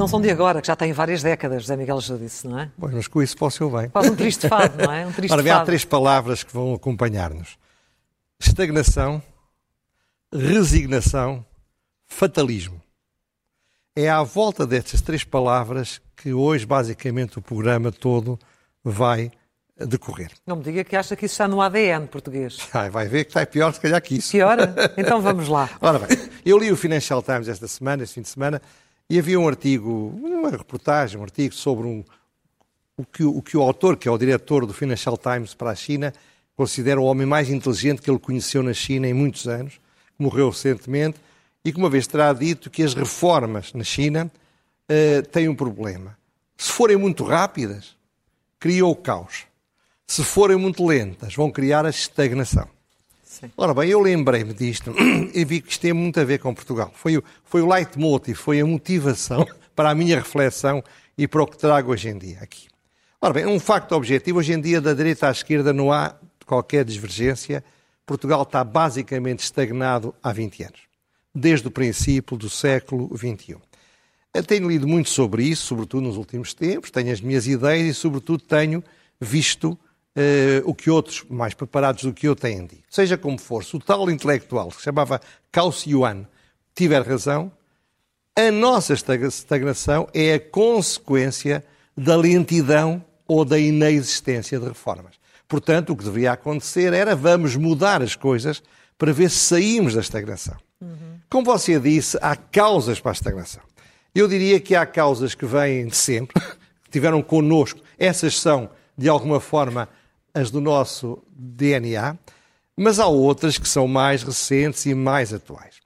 não são de agora, que já têm várias décadas, José Miguel Judice, não é? Pois, mas com isso posso eu bem. Quase um triste fado, não é? Um triste Ora bem, há três palavras que vão acompanhar-nos. Estagnação, resignação, fatalismo. É à volta destas três palavras que hoje, basicamente, o programa todo vai decorrer. Não me diga que acha que isso está no ADN português. Ai, vai ver que está pior, se calhar, que isso. Hora? Então vamos lá. Ora bem, eu li o Financial Times esta semana, este fim de semana, e havia um artigo, uma reportagem, um artigo sobre um, o, que, o que o autor, que é o diretor do Financial Times para a China, considera o homem mais inteligente que ele conheceu na China em muitos anos, que morreu recentemente, e que uma vez terá dito que as reformas na China uh, têm um problema. Se forem muito rápidas, criam o caos. Se forem muito lentas, vão criar a estagnação. Sim. Ora bem, eu lembrei-me disto e vi que isto tem muito a ver com Portugal. Foi o, foi o leitmotiv, foi a motivação para a minha reflexão e para o que trago hoje em dia aqui. Ora bem, um facto objetivo, hoje em dia da direita à esquerda não há qualquer divergência. Portugal está basicamente estagnado há 20 anos, desde o princípio do século XXI. Eu tenho lido muito sobre isso, sobretudo nos últimos tempos, tenho as minhas ideias e, sobretudo, tenho visto Uh, o que outros, mais preparados do que eu, têm dito. Seja como for, se o tal intelectual, que se chamava Cao Yuan, tiver razão, a nossa estagnação é a consequência da lentidão ou da inexistência de reformas. Portanto, o que deveria acontecer era vamos mudar as coisas para ver se saímos da estagnação. Uhum. Como você disse, há causas para a estagnação. Eu diria que há causas que vêm de sempre, que tiveram connosco. Essas são, de alguma forma, as do nosso DNA, mas há outras que são mais recentes e mais atuais.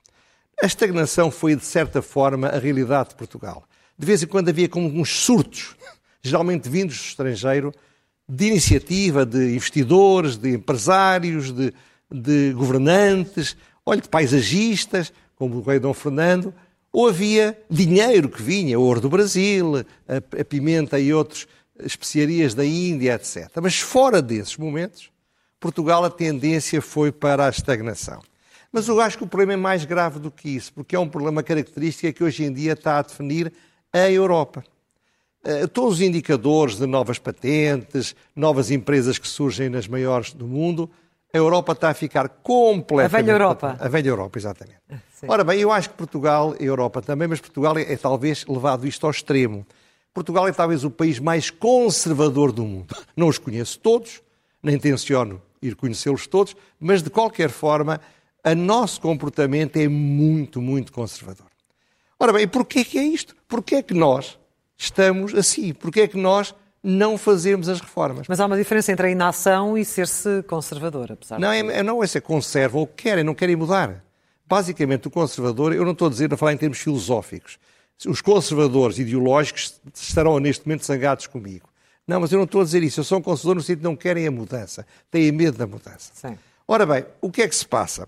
A estagnação foi, de certa forma, a realidade de Portugal. De vez em quando havia como uns surtos, geralmente vindos do estrangeiro, de iniciativa de investidores, de empresários, de, de governantes, olha, de paisagistas, como o rei Dom Fernando, ou havia dinheiro que vinha, ouro do Brasil, a, a pimenta e outros especiarias da Índia, etc. Mas fora desses momentos, Portugal a tendência foi para a estagnação. Mas eu acho que o problema é mais grave do que isso, porque é um problema característico que hoje em dia está a definir a Europa. Todos os indicadores de novas patentes, novas empresas que surgem nas maiores do mundo, a Europa está a ficar completamente... A velha Europa. A velha Europa, exatamente. Sim. Ora bem, eu acho que Portugal, a Europa também, mas Portugal é, é talvez levado isto ao extremo. Portugal é talvez o país mais conservador do mundo. Não os conheço todos, nem tenciono ir conhecê-los todos, mas de qualquer forma, o nosso comportamento é muito, muito conservador. Ora bem, porquê que é isto? Porquê é que nós estamos assim? Porquê é que nós não fazemos as reformas? Mas há uma diferença entre a inação e ser-se conservador, apesar não, é, não é ser conserva ou querem, não querem mudar. Basicamente, o conservador, eu não estou a dizer a falar em termos filosóficos, os conservadores ideológicos estarão neste momento zangados comigo. Não, mas eu não estou a dizer isso. Eu sou um conservador no sentido de não querem a mudança. Têm medo da mudança. Sim. Ora bem, o que é que se passa?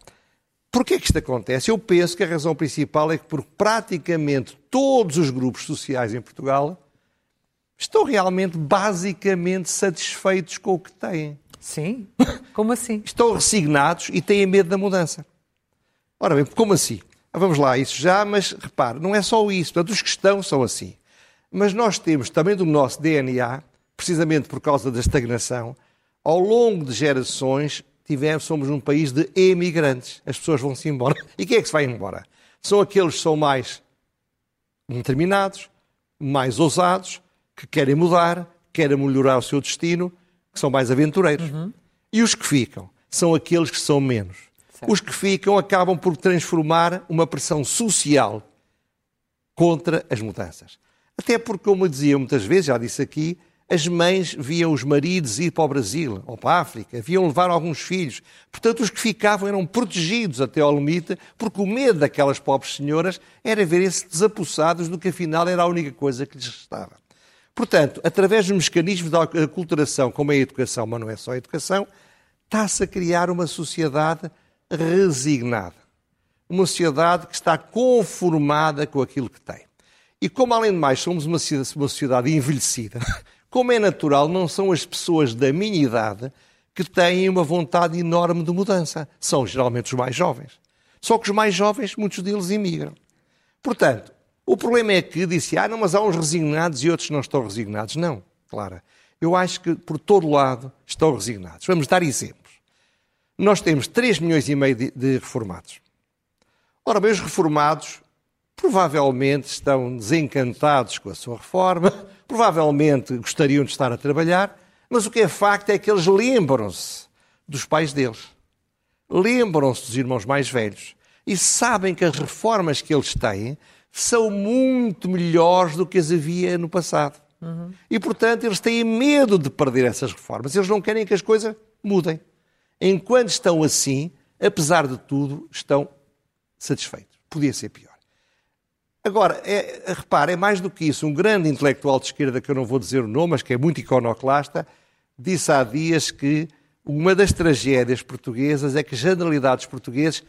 Porquê que isto acontece? Eu penso que a razão principal é que por praticamente todos os grupos sociais em Portugal estão realmente, basicamente, satisfeitos com o que têm. Sim? Como assim? Estão resignados e têm medo da mudança. Ora bem, como assim? Vamos lá, isso já, mas repare, não é só isso. Portanto, os que estão são assim. Mas nós temos também do nosso DNA, precisamente por causa da estagnação, ao longo de gerações, tivemos, somos um país de emigrantes. As pessoas vão-se embora. E quem é que se vai embora? São aqueles que são mais determinados, mais ousados, que querem mudar, querem melhorar o seu destino, que são mais aventureiros. Uhum. E os que ficam são aqueles que são menos. Certo. Os que ficam acabam por transformar uma pressão social contra as mudanças. Até porque, como dizia muitas vezes, já disse aqui, as mães viam os maridos ir para o Brasil ou para a África, viam levar alguns filhos. Portanto, os que ficavam eram protegidos até ao limite, porque o medo daquelas pobres senhoras era verem-se desapossados do que afinal era a única coisa que lhes restava. Portanto, através dos mecanismos da aculturação, como é a educação, mas não é só a educação, está-se a criar uma sociedade resignada. Uma sociedade que está conformada com aquilo que tem. E como, além de mais, somos uma sociedade envelhecida, como é natural, não são as pessoas da minha idade que têm uma vontade enorme de mudança. São geralmente os mais jovens. Só que os mais jovens, muitos deles imigram. Portanto, O problema é que disse, ah, não, mas há uns resignados e outros não estão resignados. Não, Clara. Eu acho que por todo lado estão resignados. Vamos dar exemplos. Nós temos 3 milhões e meio de, de reformados. Ora bem, os reformados provavelmente estão desencantados com a sua reforma, provavelmente gostariam de estar a trabalhar, mas o que é facto é que eles lembram-se dos pais deles, lembram-se dos irmãos mais velhos e sabem que as reformas que eles têm são muito melhores do que as havia no passado. Uhum. E, portanto, eles têm medo de perder essas reformas. Eles não querem que as coisas mudem. Enquanto estão assim, apesar de tudo, estão satisfeitos. Podia ser pior. Agora, é, repare, é mais do que isso. Um grande intelectual de esquerda, que eu não vou dizer o nome, mas que é muito iconoclasta, disse há dias que uma das tragédias portuguesas é que generalidades portugueses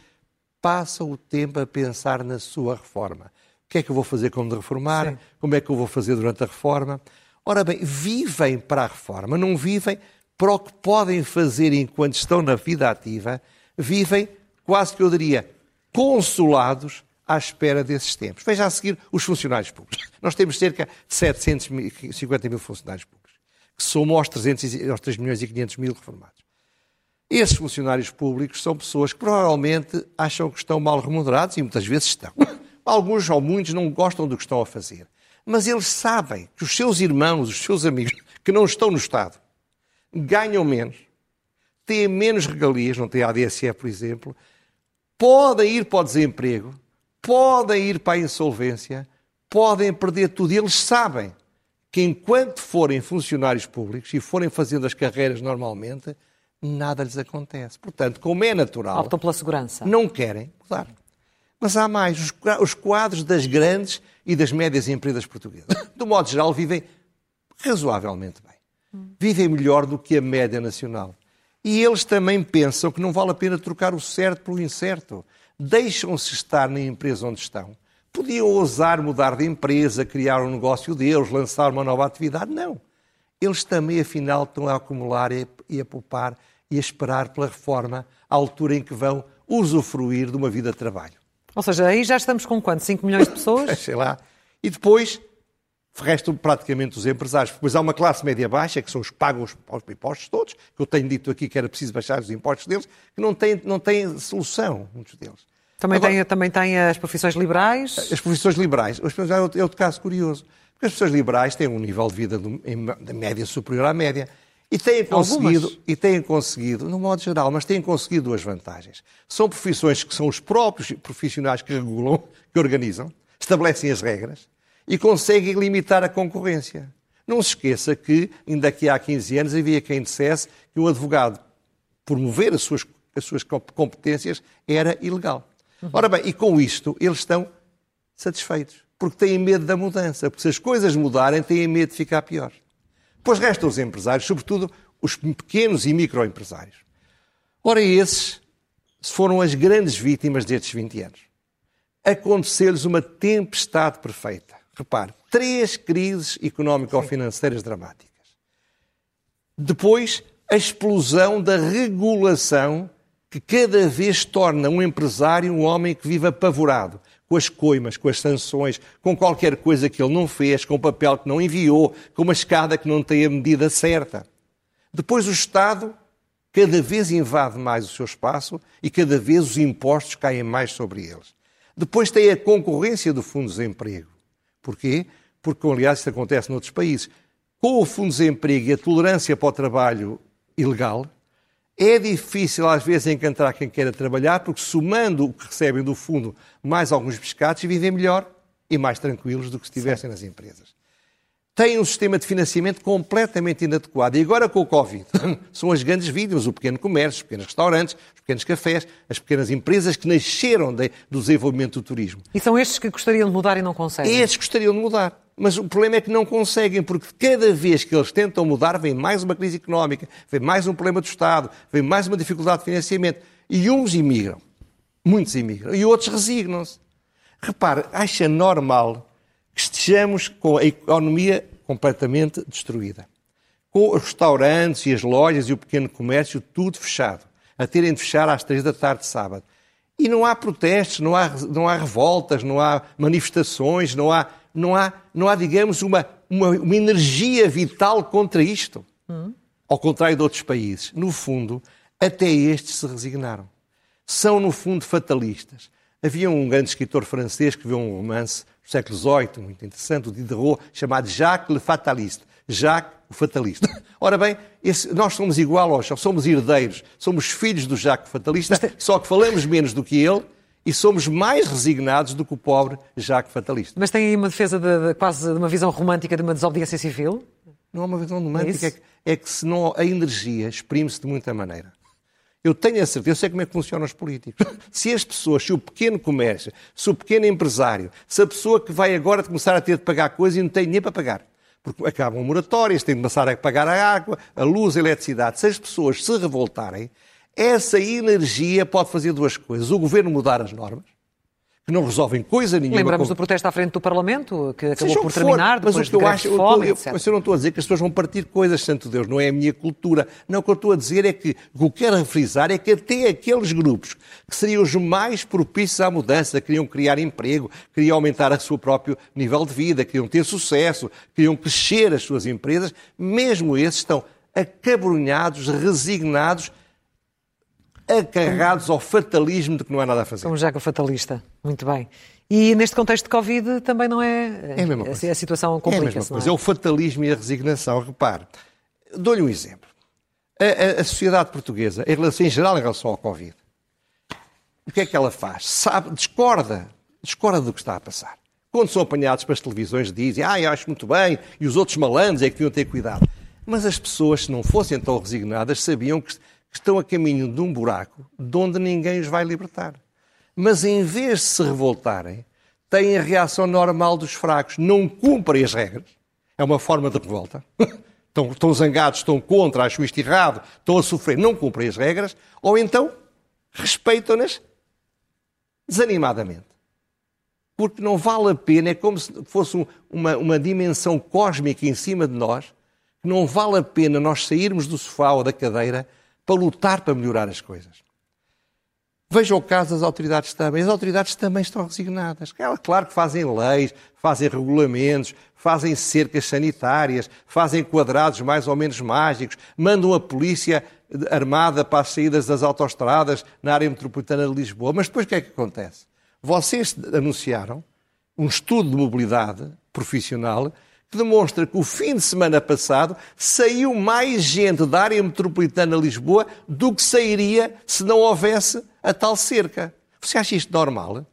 passam o tempo a pensar na sua reforma. O que é que eu vou fazer quando reformar? Sim. Como é que eu vou fazer durante a reforma? Ora bem, vivem para a reforma, não vivem para o que podem fazer enquanto estão na vida ativa, vivem, quase que eu diria, consolados à espera desses tempos. Veja a seguir os funcionários públicos. Nós temos cerca de 750 mil funcionários públicos, que somam aos, 300, aos 3 milhões e 500 mil reformados. Esses funcionários públicos são pessoas que provavelmente acham que estão mal remunerados e muitas vezes estão. Alguns ou muitos não gostam do que estão a fazer. Mas eles sabem que os seus irmãos, os seus amigos, que não estão no Estado, ganham menos, têm menos regalias, não têm ADSE, por exemplo, podem ir para o desemprego, podem ir para a insolvência, podem perder tudo. E eles sabem que enquanto forem funcionários públicos e forem fazendo as carreiras normalmente, nada lhes acontece. Portanto, como é natural. Optam pela segurança. Não querem mudar. Mas há mais. Os quadros das grandes e das médias empresas portuguesas, do modo geral, vivem razoavelmente bem. Vivem melhor do que a média nacional. E eles também pensam que não vale a pena trocar o certo pelo incerto. Deixam-se estar na empresa onde estão. Podiam ousar mudar de empresa, criar um negócio deles, lançar uma nova atividade. Não. Eles também, afinal, estão a acumular e a poupar e a esperar pela reforma à altura em que vão usufruir de uma vida de trabalho. Ou seja, aí já estamos com quanto? 5 milhões de pessoas? Sei lá. E depois restam praticamente os empresários. Depois há uma classe média baixa, que são os que pagam os, os impostos todos, que eu tenho dito aqui que era preciso baixar os impostos deles, que não têm, não solução, muitos deles. Também, Agora, tem, também tem as profissões liberais? As profissões liberais. É outro, é outro caso curioso. Porque as profissões liberais têm um nível de vida de média superior à média. E têm conseguido, e têm conseguido, no modo geral, mas têm conseguido duas vantagens. São profissões que são os próprios profissionais que regulam, que organizam, estabelecem as regras e conseguem limitar a concorrência. Não se esqueça que, ainda aqui há 15 anos, havia quem dissesse que um advogado promover as suas, as suas competências era ilegal. Uhum. Ora bem, e com isto eles estão satisfeitos, porque têm medo da mudança, porque se as coisas mudarem, têm medo de ficar pior. Depois restam os empresários, sobretudo os pequenos e microempresários. Ora, esses foram as grandes vítimas destes 20 anos. Aconteceu-lhes uma tempestade perfeita. Repare, três crises económico-financeiras dramáticas. Depois, a explosão da regulação que cada vez torna um empresário um homem que vive apavorado, com as coimas, com as sanções, com qualquer coisa que ele não fez, com o papel que não enviou, com uma escada que não tem a medida certa. Depois o Estado cada vez invade mais o seu espaço e cada vez os impostos caem mais sobre eles. Depois tem a concorrência do Fundo de Desemprego. Porquê? Porque, aliás, isso acontece noutros países. Com o Fundo de Desemprego e a tolerância para o trabalho ilegal, é difícil às vezes encontrar quem queira trabalhar, porque somando o que recebem do fundo mais alguns pescados, vivem melhor e mais tranquilos do que se estivessem nas empresas têm um sistema de financiamento completamente inadequado. E agora com o Covid, são as grandes vítimas, o pequeno comércio, os pequenos restaurantes, os pequenos cafés, as pequenas empresas que nasceram de, do desenvolvimento do turismo. E são estes que gostariam de mudar e não conseguem? Estes gostariam de mudar. Mas o problema é que não conseguem, porque cada vez que eles tentam mudar, vem mais uma crise económica, vem mais um problema do Estado, vem mais uma dificuldade de financiamento. E uns imigram, muitos imigram, e outros resignam-se. Repare, acha normal que estejamos com a economia completamente destruída. Com os restaurantes e as lojas e o pequeno comércio tudo fechado, a terem de fechar às três da tarde de sábado. E não há protestos, não há, não há revoltas, não há manifestações, não há, não há, não há digamos, uma, uma, uma energia vital contra isto. Hum. Ao contrário de outros países. No fundo, até estes se resignaram. São, no fundo, fatalistas. Havia um grande escritor francês que viu um romance do século XVIII, muito interessante, o Diderot, chamado Jacques le Fataliste. Jacques, o fatalista. Ora bem, esse, nós somos igual aos, somos herdeiros, somos filhos do Jacques Fatalista, tem... só que falamos menos do que ele e somos mais resignados do que o pobre Jacques Fatalista. Mas tem aí uma defesa de, de, quase de uma visão romântica de uma desobediência civil? Não é uma visão romântica, é, é, que, é que se não, a energia exprime-se de muita maneira. Eu tenho a certeza, eu sei como é que funcionam os políticos. Se as pessoas, se o pequeno comércio, se o pequeno empresário, se a pessoa que vai agora começar a ter de pagar coisas e não tem nem para pagar, porque acabam moratórias, têm de começar a pagar a água, a luz, a eletricidade. Se as pessoas se revoltarem, essa energia pode fazer duas coisas. O governo mudar as normas, que não resolvem coisa nenhuma. Lembramos do protesto à frente do Parlamento, que acabou por terminar, depois mas o que eu acho, de fome, eu, eu, eu não estou a dizer que as pessoas vão partir coisas, santo Deus, não é a minha cultura. Não, o que eu estou a dizer é que o que eu quero frisar é que até aqueles grupos que seriam os mais propícios à mudança, queriam criar emprego, queriam aumentar o seu próprio nível de vida, queriam ter sucesso, queriam crescer as suas empresas, mesmo esses estão acabrunhados, resignados acarrados ao fatalismo de que não há nada a fazer. Como já que o fatalista. Muito bem. E neste contexto de Covid também não é. É a mesma coisa. A situação complica-se. É a mesma coisa. É? é? o fatalismo e a resignação. Repare, dou-lhe um exemplo. A, a, a, sociedade portuguesa, em, relação, em geral, em relação ao Covid, o que é que ela faz? Sabe, discorda. Discorda do que está a passar. Quando são apanhados para as televisões, dizem, ah, eu acho muito bem, e os outros malandros é que deviam ter cuidado. Mas as pessoas, se não fossem tão resignadas, sabiam que estão a caminho de um buraco de onde ninguém os vai libertar. Mas em vez de se revoltarem, têm a reação normal dos fracos, não cumprem as regras. É uma forma de revolta. Estão, estão zangados, estão contra, acham isto errado, estão a sofrer, não cumprem as regras, ou então respeitam-nas desanimadamente. Porque não vale a pena, é como se fosse uma, uma dimensão cósmica em cima de nós, que não vale a pena nós sairmos do sofá ou da cadeira para lutar para melhorar as coisas. Veja o caso das autoridades também. As autoridades também estão resignadas. Elas, claro que fazem leis, fazem regulamentos, fazem cercas sanitárias, fazem quadrados mais ou menos mágicos, mandam a polícia armada para as saídas das autoestradas na área metropolitana de Lisboa. Mas depois o que é que acontece? Vocês anunciaram um estudo de mobilidade profissional demonstra que o fim de semana passado saiu mais gente da área metropolitana de Lisboa do que sairia se não houvesse a tal cerca. Você acha isto normal?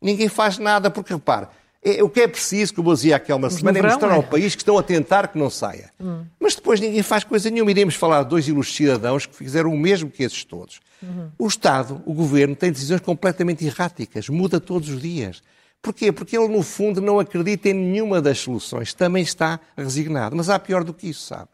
Ninguém faz nada, porque repare, é, o que é preciso, como eu dizia aqui há uma semana, é mostrar é. ao país que estão a tentar que não saia. Hum. Mas depois ninguém faz coisa nenhuma. Iremos falar de dois ilustres cidadãos que fizeram o mesmo que esses todos. Uhum. O Estado, o Governo, tem decisões completamente erráticas, muda todos os dias. Porquê? Porque ele, no fundo, não acredita em nenhuma das soluções. Também está resignado. Mas há pior do que isso, sabe?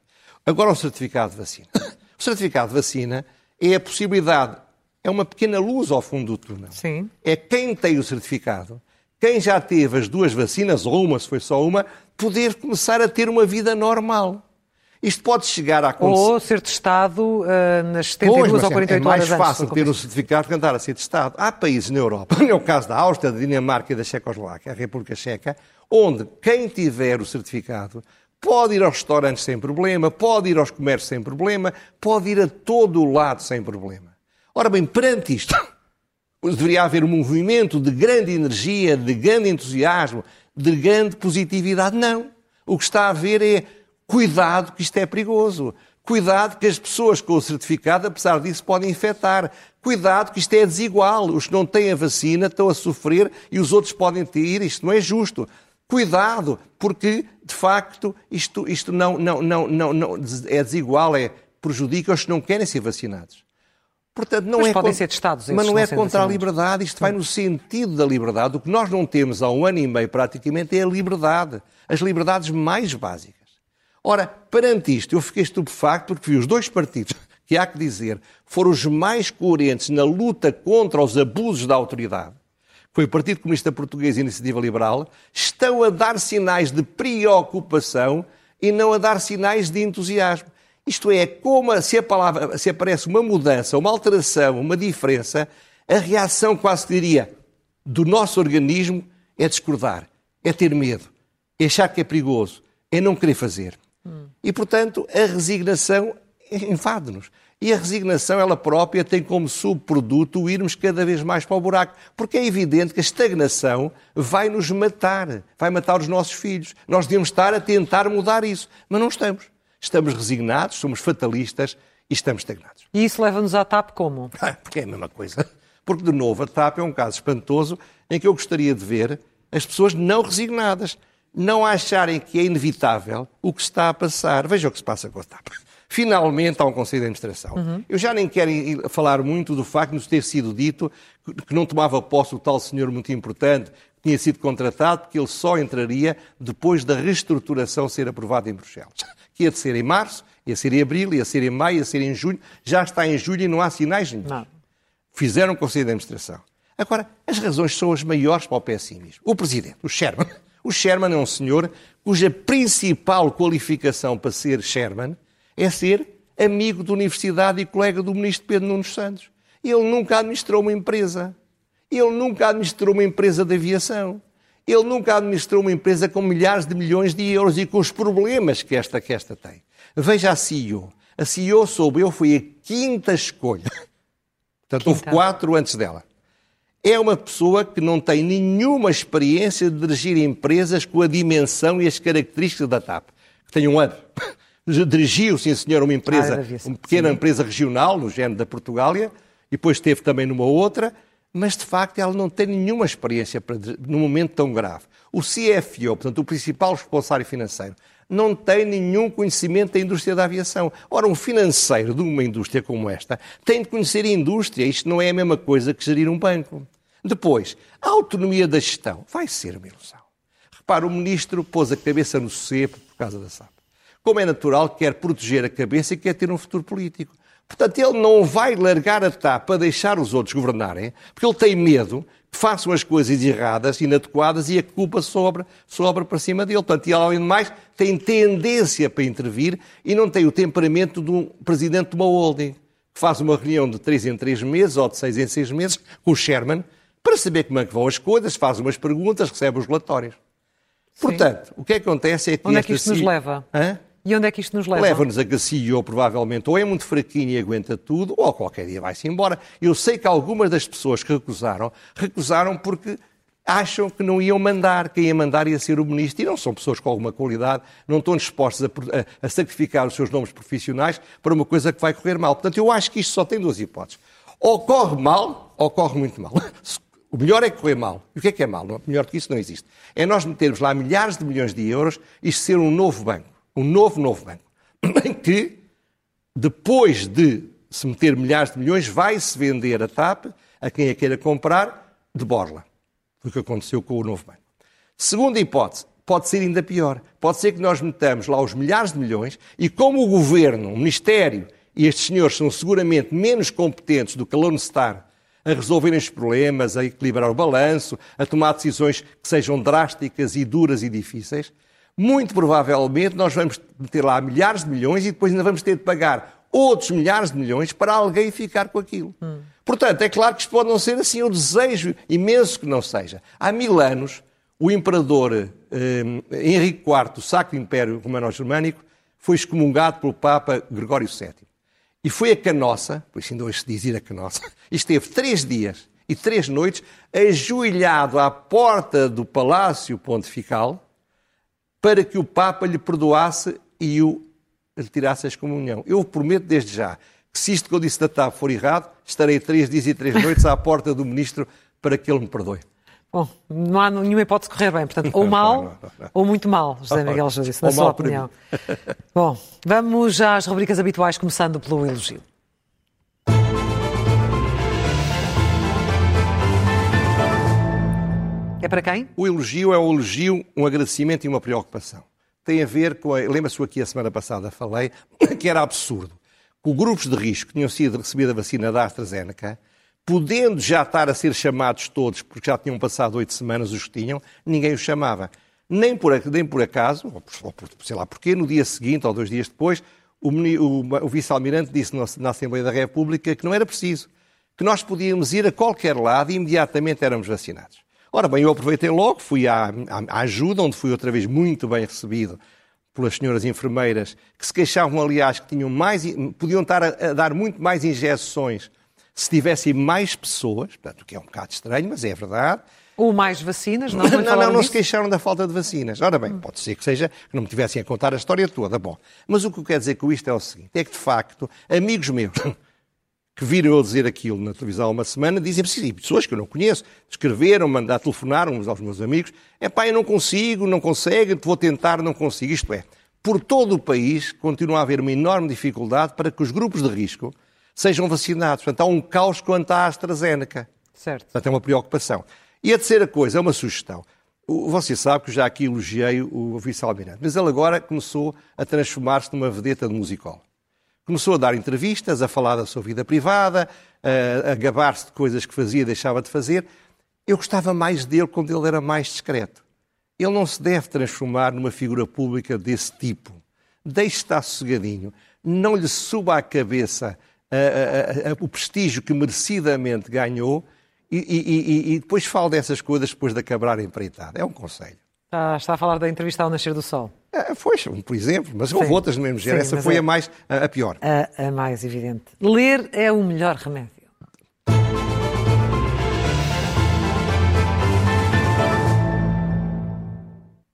Agora, o certificado de vacina. O certificado de vacina é a possibilidade, é uma pequena luz ao fundo do túnel. Sim. É quem tem o certificado, quem já teve as duas vacinas, ou uma, se foi só uma, poder começar a ter uma vida normal. Isto pode chegar a acontecer. Ou ser testado uh, nas 72 pois, ou 48 horas É mais fácil ter um certificado que andar a ser testado. Há países na Europa, é o caso da Áustria, da Dinamarca e da Checoslováquia, a República Checa, onde quem tiver o certificado pode ir aos restaurantes sem problema, pode ir aos comércios sem problema, pode ir a todo o lado sem problema. Ora bem, perante isto, deveria haver um movimento de grande energia, de grande entusiasmo, de grande positividade. Não. O que está a haver é Cuidado que isto é perigoso. Cuidado que as pessoas com o certificado, apesar disso, podem infectar. Cuidado que isto é desigual. Os que não têm a vacina estão a sofrer e os outros podem ter. Isto não é justo. Cuidado, porque, de facto, isto, isto não, não, não, não, não é desigual, é, prejudica os que não querem ser vacinados. Portanto, não mas é podem contra, ser testados. Mas não é contra a liberdade, isto vai no sentido da liberdade. O que nós não temos há um ano e meio, praticamente, é a liberdade. As liberdades mais básicas. Ora, perante isto, eu fiquei estupefacto porque vi os dois partidos, que há que dizer, foram os mais coerentes na luta contra os abusos da autoridade. Foi o Partido Comunista Português e a Iniciativa Liberal, estão a dar sinais de preocupação e não a dar sinais de entusiasmo. Isto é, como se, a palavra, se aparece uma mudança, uma alteração, uma diferença, A reação, quase diria, do nosso organismo é discordar, é ter medo, é achar que é perigoso, é não querer fazer. Hum. E, portanto, a resignação invade-nos. E a resignação, ela própria, tem como subproduto o irmos cada vez mais para o buraco. Porque é evidente que a estagnação vai nos matar, vai matar os nossos filhos. Nós devemos estar a tentar mudar isso, mas não estamos. Estamos resignados, somos fatalistas e estamos estagnados. E isso leva-nos à TAP como? Porque é a mesma coisa. Porque, de novo, a TAP é um caso espantoso em que eu gostaria de ver as pessoas não resignadas, não acharem que é inevitável o que está a passar. Veja o que se passa com a TAP finalmente há um Conselho de Administração. Uhum. Eu já nem quero falar muito do facto de nos ter sido dito que não tomava posse o tal senhor muito importante, que tinha sido contratado, porque ele só entraria depois da reestruturação ser aprovada em Bruxelas. Que ia de ser em março, ia ser em abril, ia ser em maio, ia ser em junho. Já está em julho e não há sinais nenhum. Não. Fizeram um Conselho de Administração. Agora, as razões são as maiores para o pessimismo. O Presidente, o Sherman. O Sherman é um senhor cuja principal qualificação para ser Sherman é ser amigo da universidade e colega do ministro Pedro Nunes Santos. Ele nunca administrou uma empresa. Ele nunca administrou uma empresa de aviação. Ele nunca administrou uma empresa com milhares de milhões de euros e com os problemas que esta, que esta tem. Veja a CEO. A CEO, soube eu, foi a quinta escolha. Portanto, houve quatro antes dela. É uma pessoa que não tem nenhuma experiência de dirigir empresas com a dimensão e as características da TAP. Que tem um ano dirigiu, sim senhor, uma empresa, ah, uma pequena empresa regional, no género da Portugália, e depois esteve também numa outra, mas de facto ela não tem nenhuma experiência para, num momento tão grave. O CFO, portanto, o principal responsável financeiro, não tem nenhum conhecimento da indústria da aviação. Ora, um financeiro de uma indústria como esta tem de conhecer a indústria. Isto não é a mesma coisa que gerir um banco. Depois, a autonomia da gestão vai ser uma ilusão. Repara, o ministro pôs a cabeça no cepo por causa da SAP como é natural, quer proteger a cabeça e quer ter um futuro político. Portanto, ele não vai largar a TAP para deixar os outros governarem, porque ele tem medo façam as coisas erradas, inadequadas e a culpa sobre, sobre para cima dele. Portanto, ele, além de mais, tem tendência para intervir e não tem o temperamento de um presidente de uma holding, que faz uma reunião de três em três meses ou de seis em seis meses com o Sherman para saber como é que vão as coisas, faz umas perguntas, recebe os relatórios. Sim. Portanto, o que, é que acontece é que. Onde é que isto nos leva? Hã? E onde é que isto nos leva? Leva-nos a CEO provavelmente ou é muito fraquinho e aguenta tudo, ou qualquer dia vai-se embora. Eu sei que algumas das pessoas que recusaram, recusaram porque acham que não iam mandar, quem ia mandar ia ser o ministro, e não são pessoas com alguma qualidade, não estão dispostos a, a, a, sacrificar os seus nomes profissionais para uma coisa que vai correr mal. Portanto, eu acho que isto só tem duas hipóteses. Ou corre mal, ou corre muito mal. O melhor é correr mal. E o que é que é mal? Melhor que isso não existe. É nós metermos lá milhares de milhões de euros e ser um novo banco um novo, novo banco, em que, depois de se meter milhares de milhões, vai-se vender a TAP a quem a queira comprar de borla. Foi o que aconteceu com o novo banco. Segunda hipótese, pode ser ainda pior. Pode ser que nós metamos lá os milhares de milhões e como o governo, o Ministério e estes senhores são seguramente menos competentes do que a Lone Star a resolverem os problemas, a equilibrar o balanço, a tomar decisões que sejam drásticas e duras e difíceis, muito provavelmente nós vamos meter lá milhares de milhões e depois ainda vamos ter de pagar outros milhares de milhões para alguém ficar com aquilo. Hum. Portanto, é claro que isto pode não ser assim, eu desejo imenso que não seja. Há mil anos, o imperador eh, Henrique IV, o Sacro Império Romano-Germânico, foi excomungado pelo Papa Gregório VII. E foi a canossa, por isso ainda hoje se diz ir a canossa, e esteve três dias e três noites ajoelhado à porta do Palácio Pontifical, para que o Papa lhe perdoasse e o retirasse a excomunhão. Eu prometo desde já que se isto que eu disse da TAP for errado, estarei três dias e três noites à porta do Ministro para que ele me perdoe. Bom, não há nenhuma hipótese de correr bem, portanto, ou mal não, não, não, ou muito mal, José Miguel Júdice, na sua opinião. Bom, vamos já às rubricas habituais, começando pelo elogio. É para quem? O elogio é um elogio, um agradecimento e uma preocupação. Tem a ver com. A... Lembra-se aqui a semana passada falei que era absurdo que grupos de risco tinham sido recebido a vacina da AstraZeneca, podendo já estar a ser chamados todos, porque já tinham passado oito semanas os que tinham, ninguém os chamava. Nem por, nem por acaso, ou por, sei lá porquê, no dia seguinte ou dois dias depois, o, o, o vice-almirante disse na Assembleia da República que não era preciso, que nós podíamos ir a qualquer lado e imediatamente éramos vacinados. Ora bem, eu aproveitei logo, fui à, à, ajuda, onde fui outra vez muito bem recebido pelas senhoras enfermeiras, que se queixavam, aliás, que tinham mais, podiam estar a, a dar muito mais injeções se tivessem mais pessoas, portanto, o que é um bocado estranho, mas é verdade. Ou mais vacinas, não Não, não, não se queixaram da falta de vacinas. Ora bem, pode ser que seja que não me tivessem a contar a história toda. Bom, mas o que eu quero dizer com isto é o seguinte: é que, de facto, amigos meus que viram eu dizer aquilo na televisão há uma semana, dizem sim, pessoas que eu não conheço, escreveram, mandaram, telefonaram uns aos meus amigos, é pá, eu não consigo, não consegue, vou tentar, não consigo. Isto é, por todo o país continua a haver uma enorme dificuldade para que os grupos de risco sejam vacinados. Portanto, há um caos quanto à AstraZeneca. Certo. Portanto, é uma preocupação. E a terceira coisa, é uma sugestão. Você sabe que eu já aqui elogiei o vice-almirante, mas ele agora começou a transformar-se numa vedeta de musical. Começou a dar entrevistas, a falar da sua vida privada, a, a gabar-se de coisas que fazia e deixava de fazer. Eu gostava mais dele quando ele era mais discreto. Ele não se deve transformar numa figura pública desse tipo. Deixe estar sossegadinho. Não lhe suba à cabeça a, a, o prestígio que merecidamente ganhou e, e, e, e depois fale dessas coisas depois de acabar a empreitada. É um conselho. Está, está a falar da entrevista ao Nascer do Sol. É, foi, por exemplo, mas houve outras do mesmo género. Essa foi é a, mais, a, a pior. A, a mais evidente. Ler é o melhor remédio.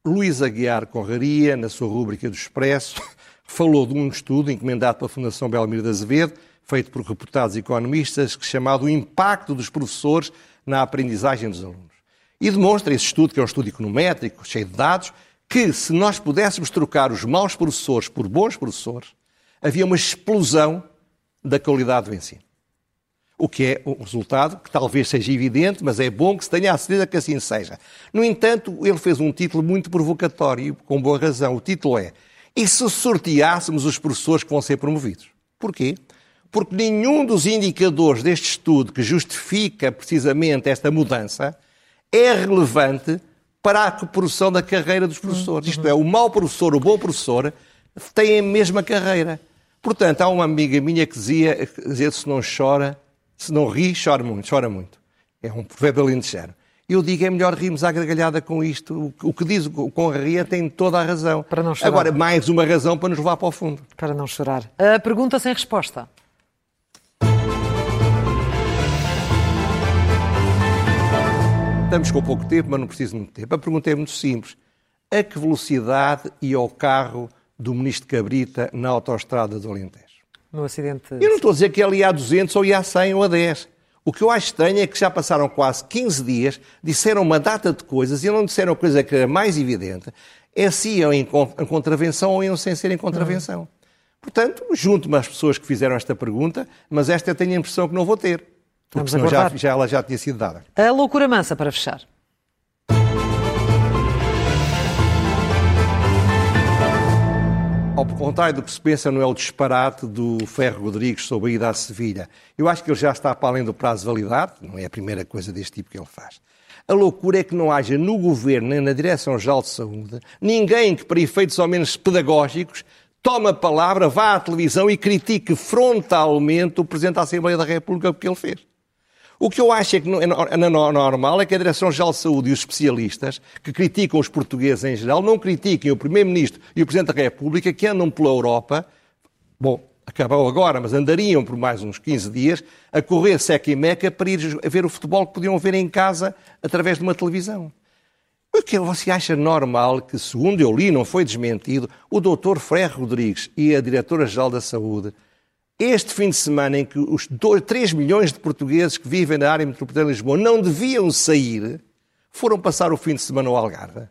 Luís Aguiar Conraria, na sua rúbrica do Expresso, falou de um estudo encomendado pela Fundação Belmiro de Azevedo, feito por reputados economistas, chamado O Impacto dos Professores na Aprendizagem dos Alunos. E demonstra esse estudo, que é um estudo econométrico, cheio de dados, que se nós pudéssemos trocar os maus professores por bons professores, havia uma explosão da qualidade do ensino. O que é um resultado que talvez seja evidente, mas é bom que se tenha a certeza que assim seja. No entanto, ele fez um título muito provocatório, com boa razão. O título é E se sorteássemos os professores que vão ser promovidos? Porquê? Porque nenhum dos indicadores deste estudo que justifica precisamente esta mudança é relevante para a produção da carreira dos professores. Isto é, o mau professor, o bom professor, têm a mesma carreira. Portanto, há uma amiga minha que dizia, que dizia se não chora, se não ri, chora muito, chora muito. É um provérbio lindejano. Eu digo, é melhor rirmos à gargalhada com isto. O que diz o Conraria tem toda a razão. Para não chorar. Agora, mais uma razão para nos levar para o fundo. Para não chorar. A pergunta sem resposta. Estamos com pouco tempo, mas não preciso de muito tempo. A pergunta é muito simples. A que velocidade ia o carro do ministro Cabrita na autoestrada do Alentejo? No acidente... Eu não estou a dizer que ele ia a 200 ou ia a 100 ou a 10. O que eu acho estranho é que já passaram quase 15 dias, disseram uma data de coisas e não disseram a coisa que era mais evidente, é se iam em contravenção ou iam sem ser em contravenção. Uhum. Portanto, junto-me às pessoas que fizeram esta pergunta, mas esta eu tenho a impressão que não vou ter. Porque senão já, já, ela já tinha sido dada. A loucura mansa, para fechar. Ao contrário do que se pensa, não é o disparate do Ferro Rodrigues sobre a ida à Sevilha. Eu acho que ele já está para além do prazo de validade, não é a primeira coisa deste tipo que ele faz. A loucura é que não haja no Governo nem na Direção-Geral de Saúde ninguém que, para efeitos ao menos pedagógicos, tome a palavra, vá à televisão e critique frontalmente o Presidente da Assembleia da República porque ele fez. O que eu acho é que é normal é que a Direção-Geral de Saúde e os especialistas que criticam os portugueses em geral não critiquem o Primeiro-Ministro e o Presidente da República que andam pela Europa, bom, acabou agora, mas andariam por mais uns 15 dias a correr seca e meca para ir ver o futebol que podiam ver em casa através de uma televisão. O que você acha normal que, segundo eu li, não foi desmentido, o Dr. Ferro Rodrigues e a Diretora-Geral da Saúde este fim de semana em que os 2, 3 milhões de portugueses que vivem na área metropolitana de Lisboa não deviam sair, foram passar o fim de semana ao Algarve.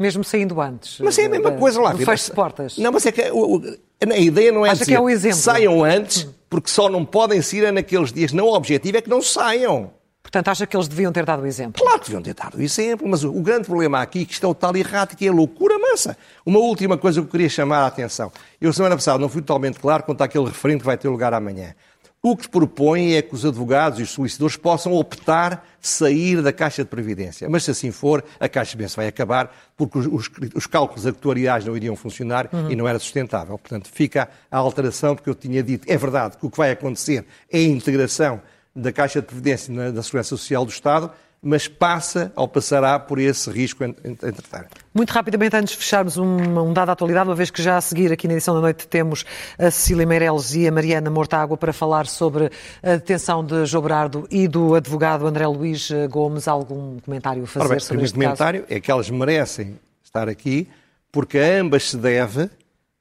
Mesmo saindo antes. Mas é a mesma coisa lá. Fecho de portas. Não, mas é que a ideia não é Acha dizer, que é um exemplo. saiam antes, porque só não podem sair naqueles dias. Não, o objetivo é que não saiam. Portanto, acha que eles deviam ter dado o exemplo? Claro que deviam ter dado o exemplo, mas o, o grande problema aqui é que isto é o tal errático, é a loucura mansa. Uma última coisa que eu queria chamar a atenção. Eu, semana passada, não fui totalmente claro quanto àquele referendo que vai ter lugar amanhã. O que se propõe é que os advogados e os solicitadores possam optar sair da Caixa de Previdência. Mas se assim for, a Caixa de Previdência vai acabar porque os, os, os cálculos actuariais não iriam funcionar uhum. e não era sustentável. Portanto, fica a alteração, porque eu tinha dito, é verdade que o que vai acontecer é a integração da Caixa de Previdência da Segurança Social do Estado, mas passa ou passará por esse risco entretanto. Muito rapidamente, antes de fecharmos um, um dado atualidade, uma vez que já a seguir aqui na edição da noite temos a Cecília Meireles e a Mariana Mortágua para falar sobre a detenção de João Berardo e do advogado André Luís Gomes. Algum comentário a fazer bem, sobre este comentário caso? é que elas merecem estar aqui porque a ambas se deve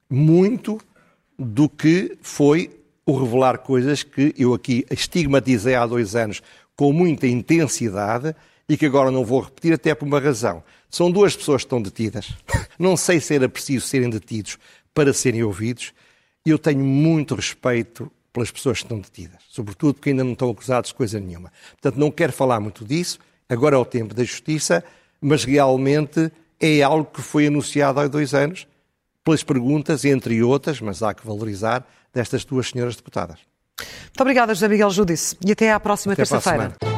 muito do que foi o revelar coisas que eu aqui estigmatizei há dois anos com muita intensidade e que agora não vou repetir, até por uma razão. São duas pessoas que estão detidas. Não sei se era preciso serem detidos para serem ouvidos. Eu tenho muito respeito pelas pessoas que estão detidas, sobretudo porque ainda não estão acusados de coisa nenhuma. Portanto, não quero falar muito disso. Agora é o tempo da justiça, mas realmente é algo que foi anunciado há dois anos pelas perguntas, entre outras, mas há que valorizar, destas duas senhoras deputadas. Muito obrigada, José Miguel Judice, e até à próxima terça-feira.